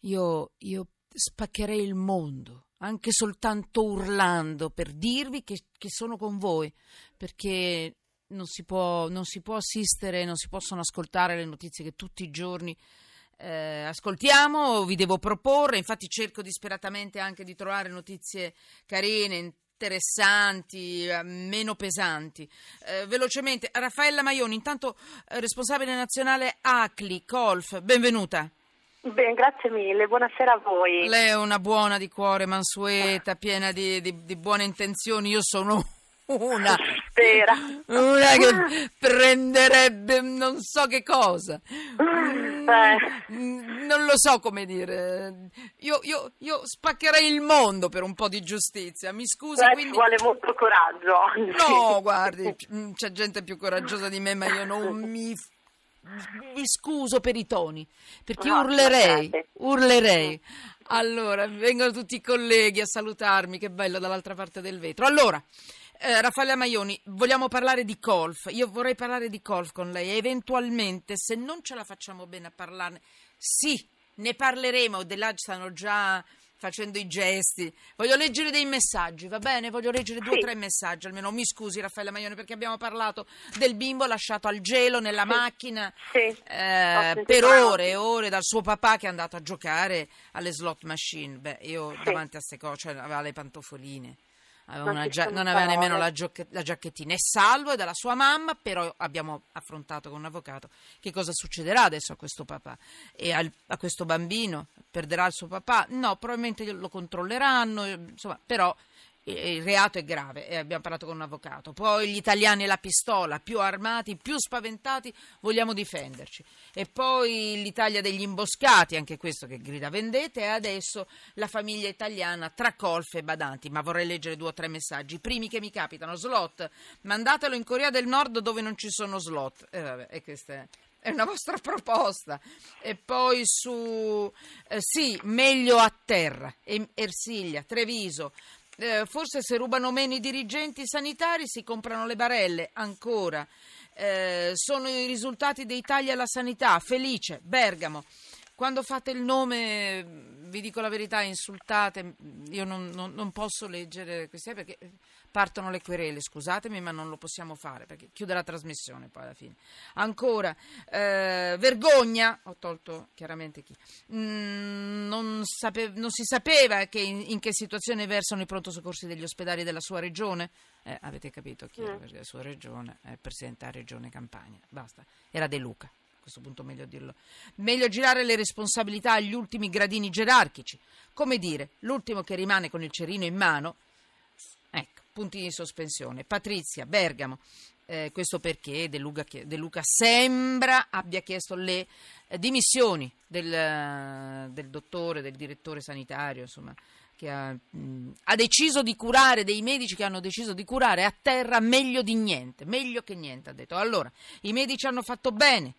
io, io spaccherei il mondo, anche soltanto urlando, per dirvi che, che sono con voi, perché non si, può, non si può assistere, non si possono ascoltare le notizie che tutti i giorni eh, ascoltiamo, vi devo proporre, infatti cerco disperatamente anche di trovare notizie carine, interessanti, eh, meno pesanti. Eh, velocemente, Raffaella Maioni, intanto eh, responsabile nazionale ACLI, Colf, benvenuta. Bene, grazie mille, buonasera a voi. Lei è una buona di cuore, mansueta, piena di, di, di buone intenzioni, io sono una, Spera. una che prenderebbe non so che cosa. Eh. Non lo so come dire. Io, io, io spaccherei il mondo per un po' di giustizia. Mi scusi. Eh, quindi... Ci vuole molto coraggio. No, guardi, c'è gente più coraggiosa di me, ma io non mi mi scuso per i toni, perché No, urlerei, urlerei. Allora, vengono tutti i colleghi a salutarmi, che bello dall'altra parte del vetro. Allora, eh, Raffaella Maioni, vogliamo parlare di golf. Io vorrei parlare di golf con lei. Eventualmente, se non ce la facciamo bene a parlarne, sì, ne parleremo. De là stanno già facendo i gesti. Voglio leggere dei messaggi, va bene? Voglio leggere due o Sì. tre messaggi almeno. Mi scusi, Raffaella Maioni, perché abbiamo parlato del bimbo lasciato al gelo nella macchina Sì. eh, per ore e ore dal suo papà che è andato a giocare alle slot machine. Beh, io Sì. davanti a ste cose, cioè, aveva le pantofoline. Aveva gia- non aveva nemmeno la, giocche- la giacchettina. È salvo, è dalla sua mamma, però abbiamo affrontato con un avvocato che cosa succederà adesso a questo papà e al- a questo bambino. Perderà il suo papà? No, probabilmente lo controlleranno, insomma, però il il reato è grave e abbiamo parlato con un avvocato. Poi gli italiani e la pistola, più armati, più spaventati, vogliamo difenderci. E poi l'Italia degli imboscati, anche questo che grida vendetta, e adesso la famiglia italiana tra colf e badanti. Ma vorrei leggere due o tre messaggi. I primi che mi capitano, slot, mandatelo in Corea del Nord dove non ci sono slot. E vabbè, e questa è... È una vostra proposta. E poi su... eh, sì, meglio a terra. Ersilia, Treviso. Eh, forse se rubano meno i dirigenti sanitari si comprano le barelle. Ancora. Eh, sono i risultati dei tagli alla sanità. Felice, Bergamo. Quando fate il nome, vi dico la verità, insultate, io non, non- non posso leggere questi perché partono le querele, scusatemi, ma non lo possiamo fare perché chiude la trasmissione poi alla fine. Ancora, eh, vergogna, ho tolto chiaramente chi, Mm, non, sape- non si sapeva che in, in che situazione versano i pronto soccorsi degli ospedali della sua regione? Eh, avete capito chi era, Mm. la sua regione è il presidente della regione Campania, basta, era De Luca. Questo punto meglio dirlo. Meglio girare le responsabilità agli ultimi gradini gerarchici. Come dire, l'ultimo che rimane con il cerino in mano Ecco, punti di sospensione. Patrizia, Bergamo. Eh, questo perché De Luca, De Luca sembra abbia chiesto le eh, dimissioni del, eh, del dottore, del direttore sanitario, insomma, che ha, mh, ha deciso di curare, dei medici che hanno deciso di curare a terra meglio di niente, meglio che niente, ha detto. Allora, i medici hanno fatto bene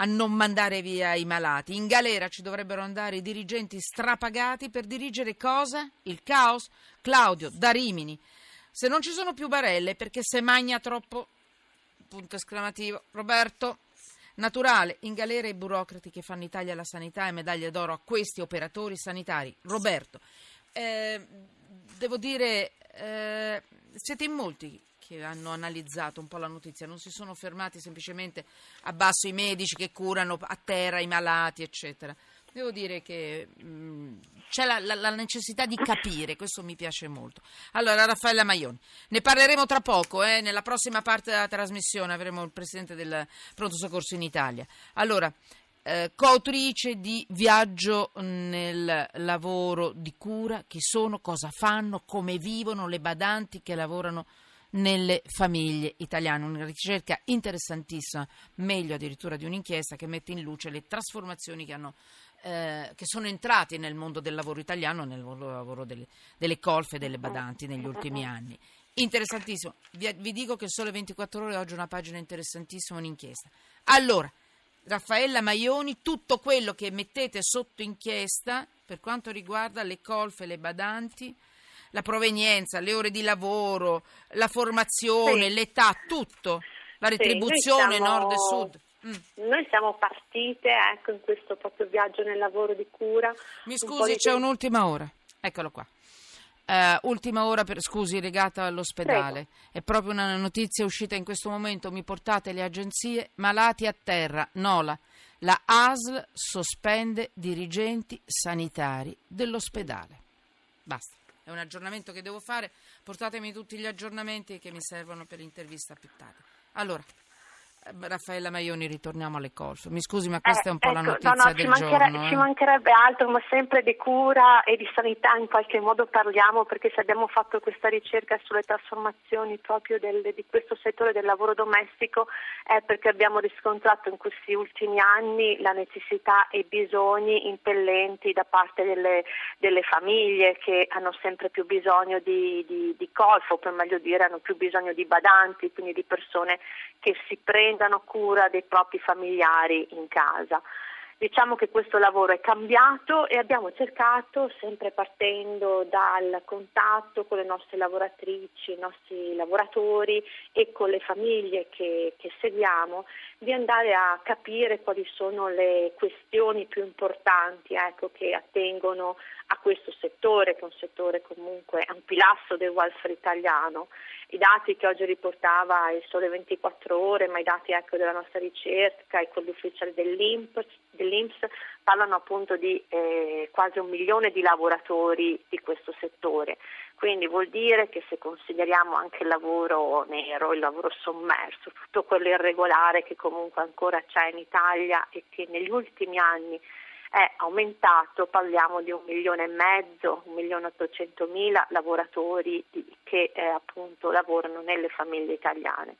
a non mandare via i malati. In galera ci dovrebbero andare i dirigenti strapagati per dirigere cosa? Il caos? Claudio, da Rimini. Se non ci sono più barelle, perché se magna troppo... Punto esclamativo. Roberto, naturale, in galera i burocrati che fanno Italia alla sanità e medaglie d'oro a questi operatori sanitari. Roberto, eh, devo dire, eh, siete in molti che hanno analizzato un po' la notizia, non si sono fermati semplicemente a basso i medici che curano a terra i malati, eccetera. Devo dire che mh, c'è la, la- la necessità di capire, questo mi piace molto. Allora, Raffaella Maioni, ne parleremo tra poco, eh, nella prossima parte della trasmissione avremo il presidente del pronto soccorso in Italia. Allora, eh, coautrice di Viaggio nel lavoro di cura, chi sono, cosa fanno, come vivono le badanti che lavorano nelle famiglie italiane. Una ricerca interessantissima, meglio addirittura di un'inchiesta che mette in luce le trasformazioni che, hanno, eh, che sono entrate nel mondo del lavoro italiano, nel lavoro delle, delle colfe e delle badanti negli ultimi anni. Interessantissimo. Vi, vi dico che Sole 24 Ore oggi è una pagina interessantissima, un'inchiesta. Allora, Raffaella Maioni, tutto quello che mettete sotto inchiesta per quanto riguarda le colfe e le badanti, la provenienza, le ore di lavoro, la formazione, Sì. l'età, tutto, la Sì, retribuzione siamo- nord e sud. Mm. Noi siamo partite ecco, in questo proprio viaggio nel lavoro di cura. Mi Un scusi, di c'è tempo- un'ultima ora. Eccolo qua. Eh, ultima ora, per, scusi, legata all'ospedale. È proprio una notizia uscita in questo momento. Mi portate le agenzie malati a terra. Nola. La ASL sospende dirigenti sanitari dell'ospedale. Basta. È un aggiornamento che devo fare. Portatemi tutti gli aggiornamenti che mi servono per l'intervista più tardi. Allora, Raffaella Maioni, ritorniamo alle colf. Mi scusi, ma questa è un po' la ecco, notizia no, no, del ci, manchere- giorno. ci eh. mancherebbe altro, ma sempre di cura e di sanità in qualche modo parliamo, perché se abbiamo fatto questa ricerca sulle trasformazioni proprio del- di questo settore del lavoro domestico è perché abbiamo riscontrato in questi ultimi anni la necessità e i bisogni impellenti da parte delle, delle famiglie che hanno sempre più bisogno di, di, di colf, o per meglio dire hanno più bisogno di badanti, quindi di persone che si prendano cura dei propri familiari in casa. Diciamo che questo lavoro è cambiato e abbiamo cercato, sempre partendo dal contatto con le nostre lavoratrici, i nostri lavoratori e con le famiglie che, che seguiamo, di andare a capire quali sono le questioni più importanti ecco, che attengono a questo settore, che è un settore comunque, è un pilastro del welfare italiano. I dati che oggi riportava il Sole 24 Ore, ma i dati ecco, della nostra ricerca e quelli ufficiali dell'INPS, dell'INPS parlano appunto di eh, quasi un milione di lavoratori di questo settore. Quindi vuol dire che se consideriamo anche il lavoro nero, il lavoro sommerso, tutto quello irregolare che comunque ancora c'è in Italia e che negli ultimi anni è aumentato, parliamo di un milione e mezzo, un milione e ottocentomila lavoratori che eh, appunto lavorano nelle famiglie italiane.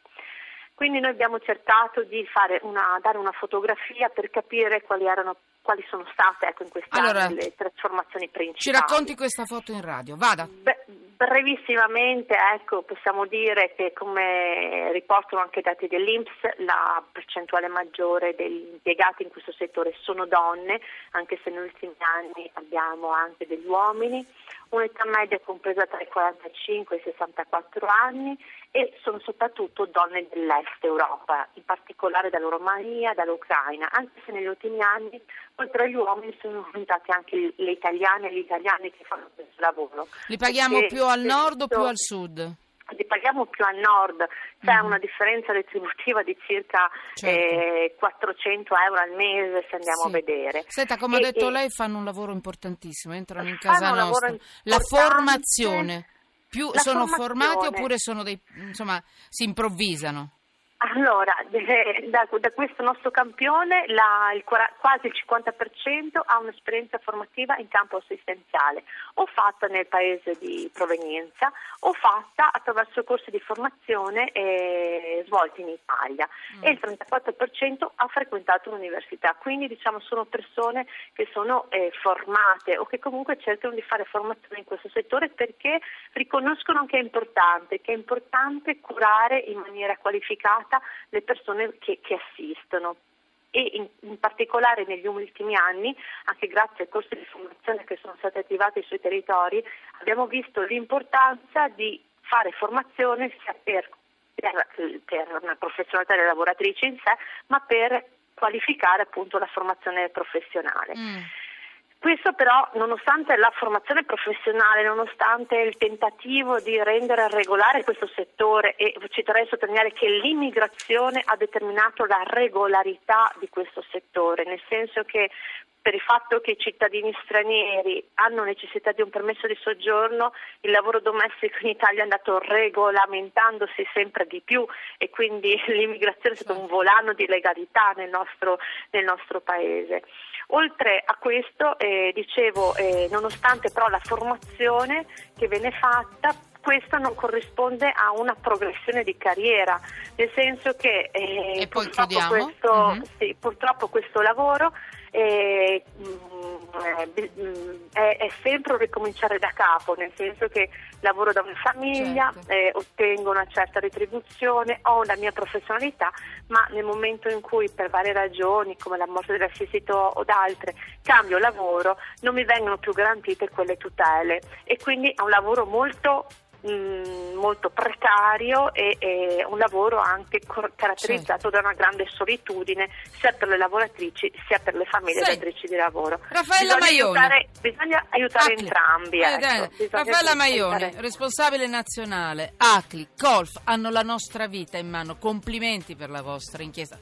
Quindi noi abbiamo cercato di fare una, dare una fotografia per capire quali, erano, quali sono state ecco, in questi Allora, anni le trasformazioni principali. Ci racconti questa foto in radio, vada. Beh, brevissimamente, ecco, possiamo dire che come riportano anche i dati dell'Inps, la percentuale maggiore degli impiegati in questo settore sono donne, anche se negli ultimi anni abbiamo anche degli uomini, un'età media compresa tra i 45 e i 64 anni e sono soprattutto donne dell'est Europa, in particolare dalla Romania, dall'Ucraina, anche se negli ultimi anni oltre agli uomini sono aumentati anche le italiane e gli italiani che fanno questo lavoro. Li paghiamo Perché più al nord o più al sud? Li paghiamo più al nord, c'è Mhm. una differenza retributiva di circa Certo. eh, 400 euro al mese se andiamo Sì. a vedere. Senta, come ha E- detto e- lei, fanno un lavoro importantissimo, entrano in casa nostra. La formazione, più La sono formazione. formati oppure sono dei, insomma, si improvvisano? Allora, de- da, da questo nostro campione la- il quasi il 50% ha un'esperienza formativa in campo assistenziale, o fatta nel paese di provenienza o fatta attraverso corsi di formazione eh, svolti in Italia Mm. e il 34% ha frequentato l'università, quindi diciamo sono persone che sono eh, formate o che comunque cercano di fare formazione in questo settore perché riconoscono che è importante, che è importante curare in maniera qualificata le persone che, che assistono e in, in particolare negli ultimi anni, anche grazie ai corsi di formazione che sono stati attivati sui territori, abbiamo visto l'importanza di fare formazione sia per, per, per una professionalità delle lavoratrici in sé, ma per qualificare appunto la formazione professionale. Mm. Questo però, nonostante la formazione professionale, nonostante il tentativo di rendere regolare questo settore, e ci terrei a sottolineare che l'immigrazione ha determinato la regolarità di questo settore, nel senso che per il fatto che i cittadini stranieri hanno necessità di un permesso di soggiorno, il lavoro domestico in Italia è andato regolamentandosi sempre di più e quindi l'immigrazione è stato un volano di legalità nel nostro, nel nostro paese. Oltre a questo, eh, dicevo, eh, nonostante però la formazione che viene fatta, questo non corrisponde a una progressione di carriera, nel senso che eh, purtroppo, questo, Mhm. sì, purtroppo questo lavoro eh, mm, è, è sempre un ricominciare da capo, nel senso che lavoro da una famiglia, Certo. eh, ottengo una certa retribuzione, ho la mia professionalità, ma nel momento in cui per varie ragioni, come la morte dell'assistito o altre, cambio lavoro, non mi vengono più garantite quelle tutele e quindi è un lavoro molto mh, molto precario e, e, un lavoro anche caratterizzato certo. da una grande solitudine sia per le lavoratrici sia per le famiglie sì. datrici di lavoro. Raffaella bisogna Maione. Aiutare, bisogna aiutare Acli. entrambi. Eh, ecco. Raffaella Maione, aiutare. responsabile nazionale, ACLI, Colf, hanno la nostra vita in mano. Complimenti per la vostra inchiesta.